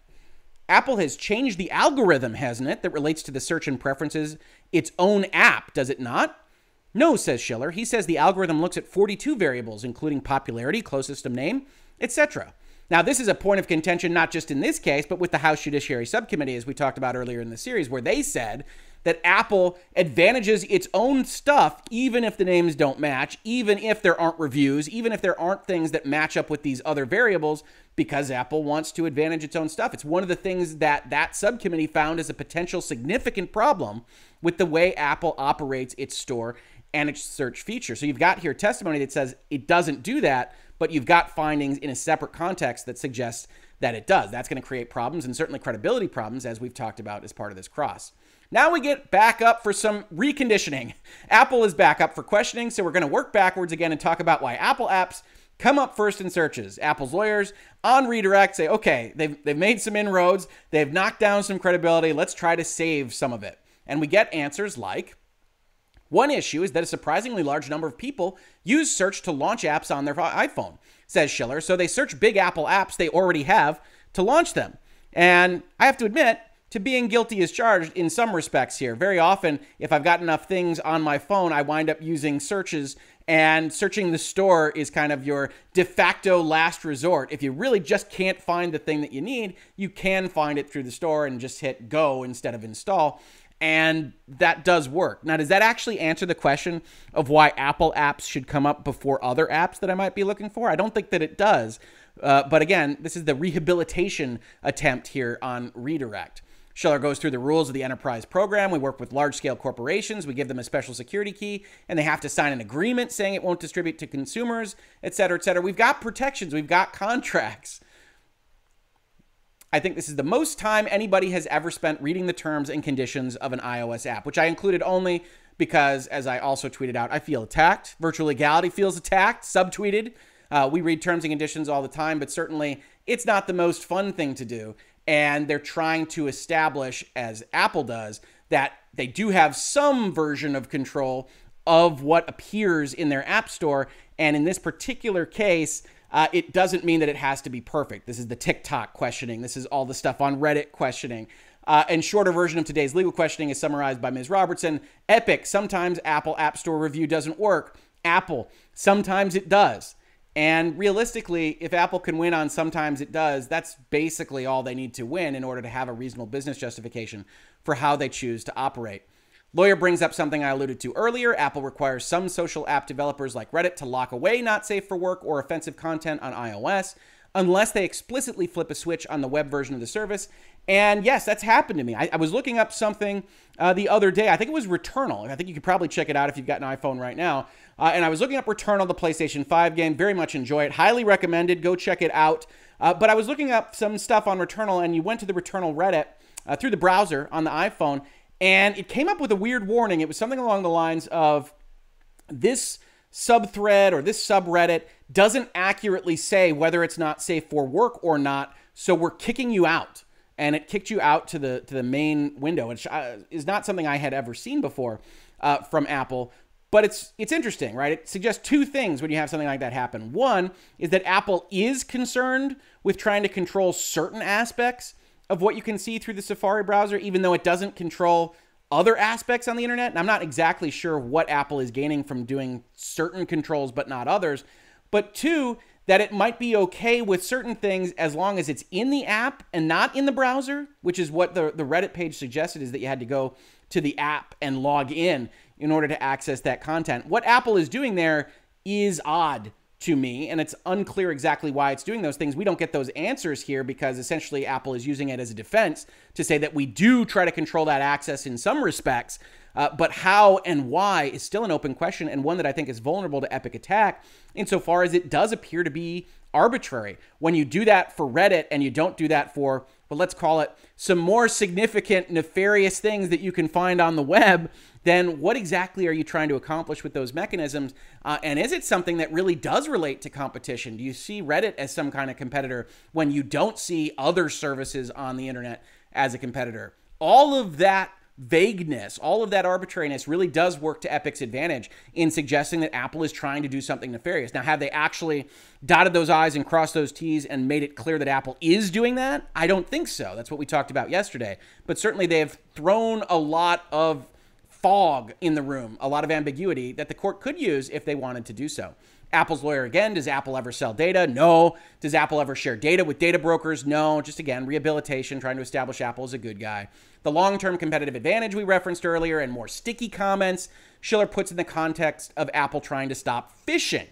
Apple has changed the algorithm, hasn't it, that relates to the search and preferences, its own app, does it not? No, says Schiller. He says the algorithm looks at 42 variables, including popularity, closest of name, etc. Now, this is a point of contention not just in this case, but with the House Judiciary Subcommittee, as we talked about earlier in the series, where they said that Apple advantages its own stuff, even if the names don't match, even if there aren't reviews, even if there aren't things that match up with these other variables, because Apple wants to advantage its own stuff. It's one of the things that that subcommittee found as a potential significant problem with the way Apple operates its store and search feature. So you've got here testimony that says it doesn't do that, but you've got findings in a separate context that suggests that it does. That's going to create problems and certainly credibility problems, as we've talked about as part of this cross. Now we get back up for some reconditioning. Apple is back up for questioning, so we're going to work backwards again and talk about why Apple apps come up first in searches. Apple's lawyers on redirect say, okay, they've, they've made some inroads, they've knocked down some credibility, let's try to save some of it. And we get answers like, one issue is that a surprisingly large number of people use search to launch apps on their iPhone, says Schiller. So they search big Apple apps they already have to launch them. And I have to admit, to being guilty is charged in some respects here. Very often, if I've got enough things on my phone, I wind up using searches, and searching the store is kind of your de facto last resort. If you really just can't find the thing that you need, you can find it through the store and just hit go instead of install and that does work. Now, does that actually answer the question of why Apple apps should come up before other apps that I might be looking for? I don't think that it does. Uh, but again, this is the rehabilitation attempt here on redirect. Schiller goes through the rules of the enterprise program. We work with large scale corporations. We give them a special security key, and they have to sign an agreement saying it won't distribute to consumers, et cetera, et cetera. We've got protections, we've got contracts. I think this is the most time anybody has ever spent reading the terms and conditions of an iOS app, which I included only because, as I also tweeted out, I feel attacked. Virtual legality feels attacked, subtweeted. Uh, we read terms and conditions all the time, but certainly it's not the most fun thing to do. And they're trying to establish, as Apple does, that they do have some version of control of what appears in their App Store. And in this particular case, uh, it doesn't mean that it has to be perfect. This is the TikTok questioning. This is all the stuff on Reddit questioning. Uh, and shorter version of today's legal questioning is summarized by Ms. Robertson. Epic, sometimes Apple App Store review doesn't work. Apple, sometimes it does. And realistically, if Apple can win on sometimes it does, that's basically all they need to win in order to have a reasonable business justification for how they choose to operate. Lawyer brings up something I alluded to earlier. Apple requires some social app developers like Reddit to lock away not safe for work or offensive content on iOS unless they explicitly flip a switch on the web version of the service. And yes, that's happened to me. I, I was looking up something uh, the other day. I think it was Returnal. I think you could probably check it out if you've got an iPhone right now. Uh, and I was looking up Returnal, the PlayStation 5 game. Very much enjoy it. Highly recommended. Go check it out. Uh, but I was looking up some stuff on Returnal, and you went to the Returnal Reddit uh, through the browser on the iPhone, and it came up with a weird warning. It was something along the lines of this subthread or this subreddit doesn't accurately say whether it's not safe for work or not, so we're kicking you out. And it kicked you out to the to the main window, which uh, is not something I had ever seen before uh, from Apple. But it's it's interesting, right? It suggests two things when you have something like that happen. One is that Apple is concerned with trying to control certain aspects of what you can see through the Safari browser, even though it doesn't control other aspects on the internet. And I'm not exactly sure what Apple is gaining from doing certain controls but not others. But two, that it might be okay with certain things as long as it's in the app and not in the browser, which is what the, the Reddit page suggested is that you had to go to the app and log in in order to access that content. What Apple is doing there is odd to me, and it's unclear exactly why it's doing those things. We don't get those answers here because essentially Apple is using it as a defense to say that we do try to control that access in some respects, uh, but how and why is still an open question and one that I think is vulnerable to epic attack insofar as it does appear to be arbitrary. When you do that for Reddit and you don't do that for, well, let's call it some more significant nefarious things that you can find on the web, then what exactly are you trying to accomplish with those mechanisms? Uh, and is it something that really does relate to competition? Do you see Reddit as some kind of competitor when you don't see other services on the internet as a competitor? All of that vagueness, all of that arbitrariness really does work to Epic's advantage in suggesting that Apple is trying to do something nefarious. Now, have they actually dotted those I's and crossed those T's and made it clear that Apple is doing that? I don't think so. That's what we talked about yesterday. But certainly they have thrown a lot of fog in the room, a lot of ambiguity that the court could use if they wanted to do so. Apple's lawyer again, does Apple ever sell data? No. Does Apple ever share data with data brokers? No. Just again, rehabilitation, trying to establish Apple as a good guy. The long term competitive advantage we referenced earlier and more sticky comments, Schiller puts in the context of Apple trying to stop phishing.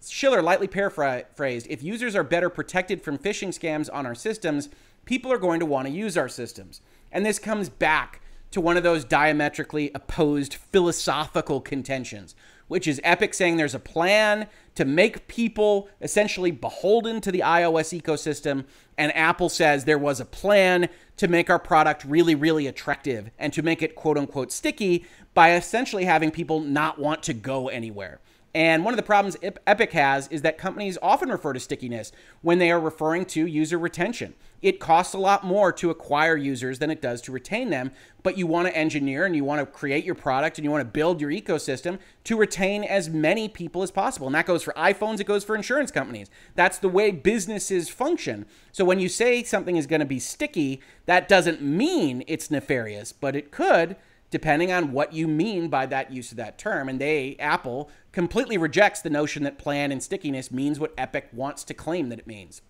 Schiller lightly paraphrased if users are better protected from phishing scams on our systems, people are going to want to use our systems. And this comes back to one of those diametrically opposed philosophical contentions, which is Epic saying there's a plan to make people essentially beholden to the iOS ecosystem, and Apple says there was a plan to make our product really, really attractive and to make it quote unquote sticky by essentially having people not want to go anywhere. And one of the problems Epic has is that companies often refer to stickiness when they are referring to user retention. It costs a lot more to acquire users than it does to retain them, but you want to engineer and you want to create your product and you want to build your ecosystem to retain as many people as possible. And that goes for iPhones, it goes for insurance companies. That's the way businesses function. So when you say something is going to be sticky, that doesn't mean it's nefarious, but it could depending on what you mean by that use of that term. And they, Apple, completely rejects the notion that plan and stickiness means what Epic wants to claim that it means.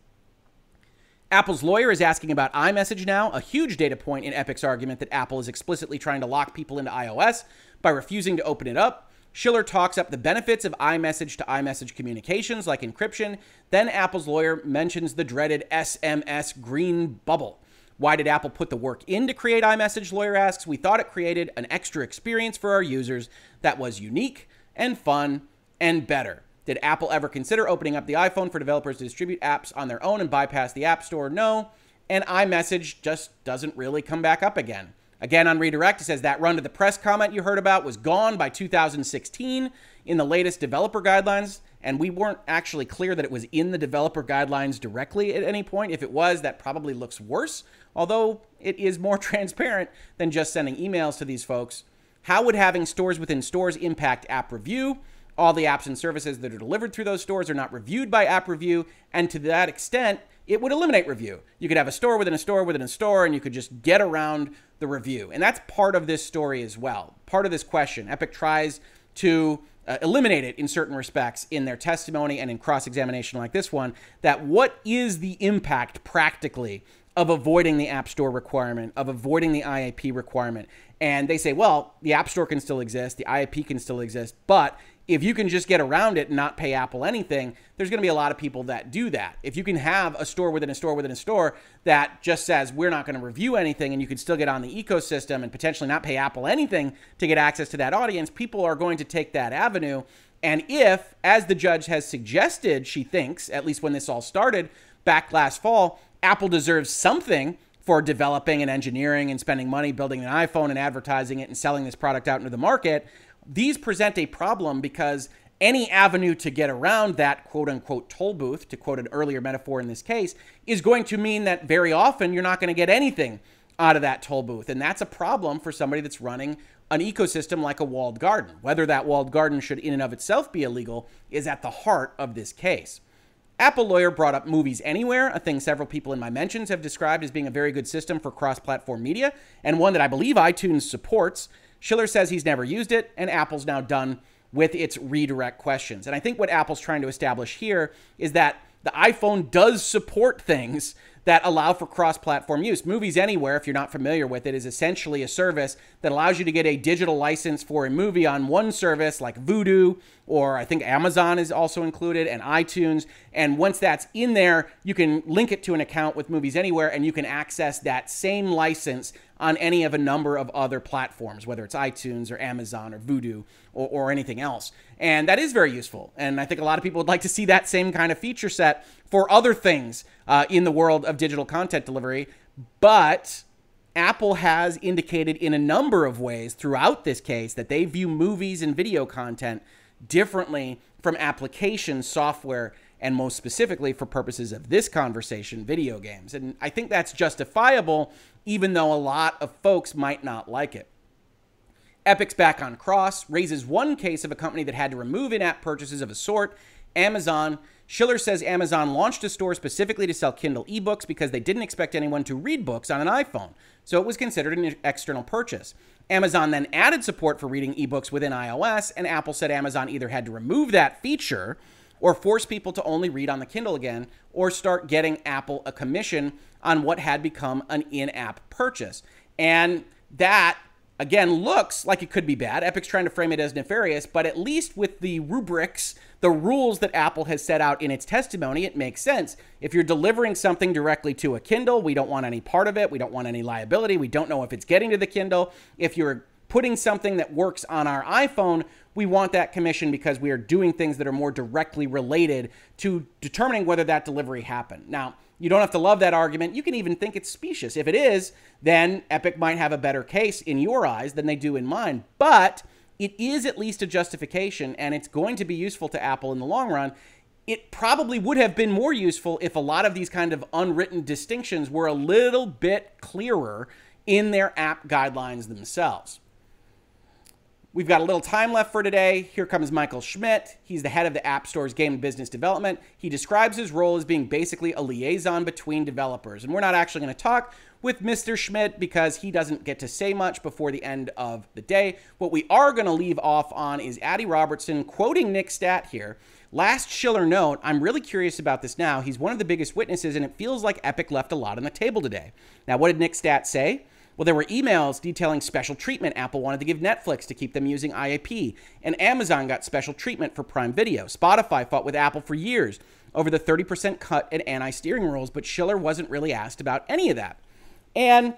Apple's lawyer is asking about iMessage now, a huge data point in Epic's argument that Apple is explicitly trying to lock people into iOS by refusing to open it up. Schiller talks up the benefits of iMessage to iMessage communications like encryption. Then Apple's lawyer mentions the dreaded SMS green bubble. Why did Apple put the work in to create iMessage? Lawyer asks. We thought it created an extra experience for our users that was unique and fun and better. Did Apple ever consider opening up the iPhone for developers to distribute apps on their own and bypass the App Store? No. And iMessage just doesn't really come back up again. Again, on redirect, it says that run to the press comment you heard about was gone by 2016 in the latest developer guidelines and we weren't actually clear that it was in the developer guidelines directly at any point. If it was, that probably looks worse, although it is more transparent than just sending emails to these folks. How would having stores within stores impact app review? All the apps and services that are delivered through those stores are not reviewed by app review, and to that extent, it would eliminate review. You could have a store within a store within a store, and you could just get around the review. And that's part of this story as well. Part of this question. Epic tries to uh, eliminate it in certain respects in their testimony and in cross examination like this one that what is the impact practically of avoiding the App Store requirement, of avoiding the IAP requirement. And they say, well, the App Store can still exist, the IAP can still exist, but if you can just get around it and not pay Apple anything, there's going to be a lot of people that do that. If you can have a store within a store within a store that just says we're not going to review anything and you can still get on the ecosystem and potentially not pay Apple anything to get access to that audience, people are going to take that avenue. And if, as the judge has suggested, she thinks, at least when this all started back last fall, Apple deserves something for developing and engineering and spending money building an iPhone and advertising it and selling this product out into the market, these present a problem because any avenue to get around that quote unquote toll booth, to quote an earlier metaphor in this case, is going to mean that very often you're not going to get anything out of that toll booth. And that's a problem for somebody that's running an ecosystem like a walled garden. Whether that walled garden should in and of itself be illegal is at the heart of this case. Apple lawyer brought up Movies Anywhere, a thing several people in my mentions have described as being a very good system for cross platform media, and one that I believe iTunes supports. Schiller says he's never used it, and Apple's now done with its redirect questions. And I think what Apple's trying to establish here is that the iPhone does support things that allow for cross platform use. Movies Anywhere, if you're not familiar with it, is essentially a service that allows you to get a digital license for a movie on one service like Vudu, or I think Amazon is also included, and iTunes. And once that's in there, you can link it to an account with Movies Anywhere and you can access that same license on any of a number of other platforms, whether it's iTunes or Amazon or Vudu or, or anything else. And that is very useful. And I think a lot of people would like to see that same kind of feature set for other things uh, in the world of digital content delivery. But Apple has indicated in a number of ways throughout this case that they view movies and video content differently from application software and most specifically for purposes of this conversation, video games. And I think that's justifiable, even though a lot of folks might not like it. Epic's back on Cross raises one case of a company that had to remove in app purchases of a sort, Amazon. Schiller says Amazon launched a store specifically to sell Kindle ebooks because they didn't expect anyone to read books on an iPhone, so it was considered an external purchase. Amazon then added support for reading ebooks within iOS, and Apple said Amazon either had to remove that feature or force people to only read on the Kindle again, or start getting Apple a commission on what had become an in app purchase. And that, again, looks like it could be bad. Epic's trying to frame it as nefarious, but at least with the rubrics, the rules that Apple has set out in its testimony, it makes sense. If you're delivering something directly to a Kindle, we don't want any part of it. We don't want any liability. We don't know if it's getting to the Kindle. If you're putting something that works on our iPhone, we want that commission because we are doing things that are more directly related to determining whether that delivery happened. Now, you don't have to love that argument. You can even think it's specious. If it is, then Epic might have a better case in your eyes than they do in mine. But it is at least a justification, and it's going to be useful to Apple in the long run. It probably would have been more useful if a lot of these kind of unwritten distinctions were a little bit clearer in their app guidelines themselves. We've got a little time left for today. Here comes Michael Schmid. He's the head of the App Store's game business development. He describes his role as being basically a liaison between developers. And we're not actually going to talk with Mr. Schmidt because he doesn't get to say much before the end of the day. What we are going to leave off on is Adi Robertson quoting Nick Statt here. Last Schiller note, I'm really curious about this now. He's one of the biggest witnesses, and it feels like Epic left a lot on the table today. Now, what did Nick Statt say? Well, there were emails detailing special treatment Apple wanted to give Netflix to keep them using IAP, and Amazon got special treatment for Prime Video. Spotify fought with Apple for years over the 30% cut and anti steering rules, but Schiller wasn't really asked about any of that. And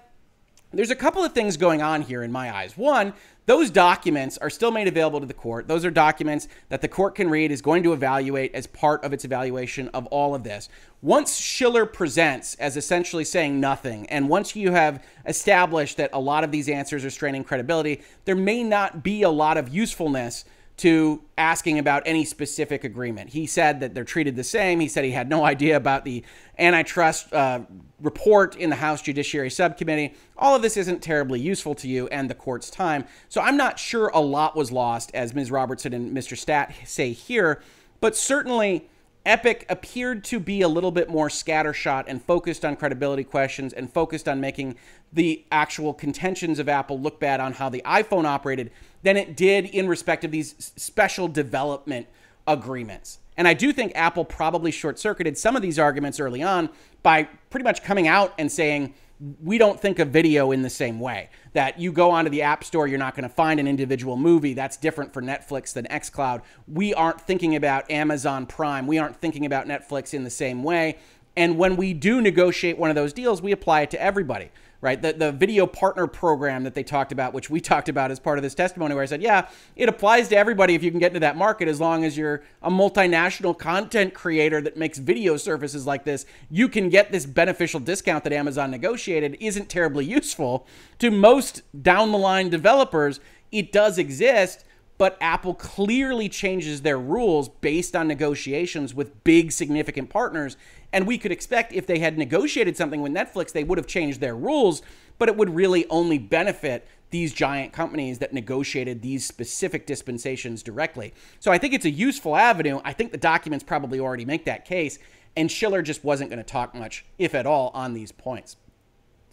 there's a couple of things going on here in my eyes. One, those documents are still made available to the court. Those are documents that the court can read, is going to evaluate as part of its evaluation of all of this. Once Schiller presents as essentially saying nothing, and once you have established that a lot of these answers are straining credibility, there may not be a lot of usefulness to asking about any specific agreement. He said that they're treated the same. He said he had no idea about the antitrust uh, report in the House Judiciary Subcommittee. All of this isn't terribly useful to you and the court's time. So I'm not sure a lot was lost, as Ms. Robertson and Mr. Statt say here, but certainly. Epic appeared to be a little bit more scattershot and focused on credibility questions and focused on making the actual contentions of Apple look bad on how the iPhone operated than it did in respect of these special development agreements. And I do think Apple probably short circuited some of these arguments early on by pretty much coming out and saying, we don't think of video in the same way. That you go onto the App Store, you're not going to find an individual movie. That's different for Netflix than xCloud. We aren't thinking about Amazon Prime. We aren't thinking about Netflix in the same way. And when we do negotiate one of those deals, we apply it to everybody right? The, the video partner program that they talked about, which we talked about as part of this testimony, where I said, yeah, it applies to everybody if you can get into that market as long as you're a multinational content creator that makes video services like this. You can get this beneficial discount that Amazon negotiated, isn't terribly useful to most down the line developers. It does exist, but Apple clearly changes their rules based on negotiations with big, significant partners. And we could expect if they had negotiated something with Netflix, they would have changed their rules, but it would really only benefit these giant companies that negotiated these specific dispensations directly. So I think it's a useful avenue. I think the documents probably already make that case. And Schiller just wasn't going to talk much, if at all, on these points.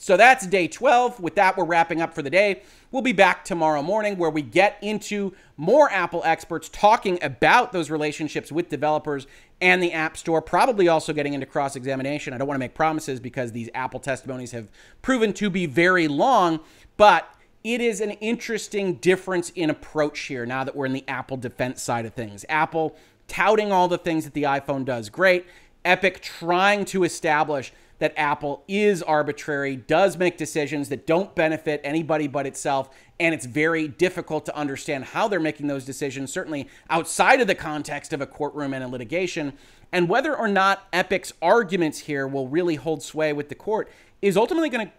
So that's day 12. With that, we're wrapping up for the day. We'll be back tomorrow morning where we get into more Apple experts talking about those relationships with developers and the App Store, probably also getting into cross examination. I don't want to make promises because these Apple testimonies have proven to be very long, but it is an interesting difference in approach here now that we're in the Apple defense side of things. Apple touting all the things that the iPhone does great, Epic trying to establish that Apple is arbitrary, does make decisions that don't benefit anybody but itself, and it's very difficult to understand how they're making those decisions, certainly outside of the context of a courtroom and a litigation. And whether or not Epic's arguments here will really hold sway with the court is ultimately going to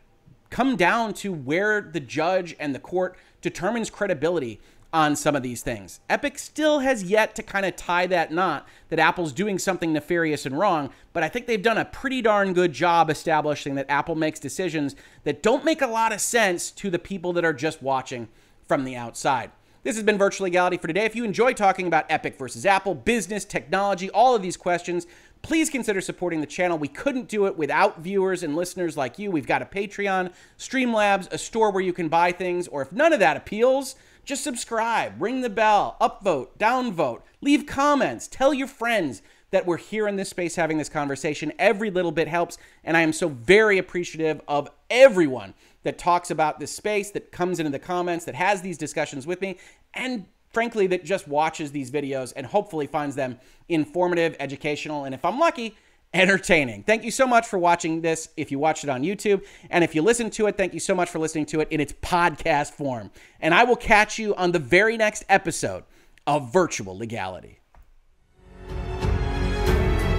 come down to where the judge and the court determines credibility on some of these things. Epic still has yet to kind of tie that knot that Apple's doing something nefarious and wrong, but I think they've done a pretty darn good job establishing that Apple makes decisions that don't make a lot of sense to the people that are just watching from the outside. This has been Virtual Legality for today. If you enjoy talking about Epic versus Apple, business, technology, all of these questions, please consider supporting the channel. We couldn't do it without viewers and listeners like you. We've got a Patreon, Streamlabs, a store where you can buy things, or if none of that appeals, just subscribe, ring the bell, upvote, downvote, leave comments, tell your friends that we're here in this space having this conversation. Every little bit helps, and I am so very appreciative of everyone that talks about this space, that comes into the comments, that has these discussions with me, and frankly, that just watches these videos and hopefully finds them informative, educational, and if I'm lucky, entertaining. Thank you so much for watching this if you watched it on YouTube. And if you listen to it, thank you so much for listening to it in its podcast form. And I will catch you on the very next episode of Virtual Legality.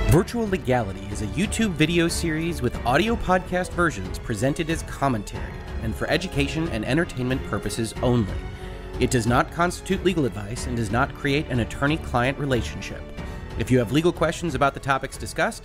Virtual Legality is a YouTube video series with audio podcast versions presented as commentary and for education and entertainment purposes only. It does not constitute legal advice and does not create an attorney client relationship. If you have legal questions about the topics discussed,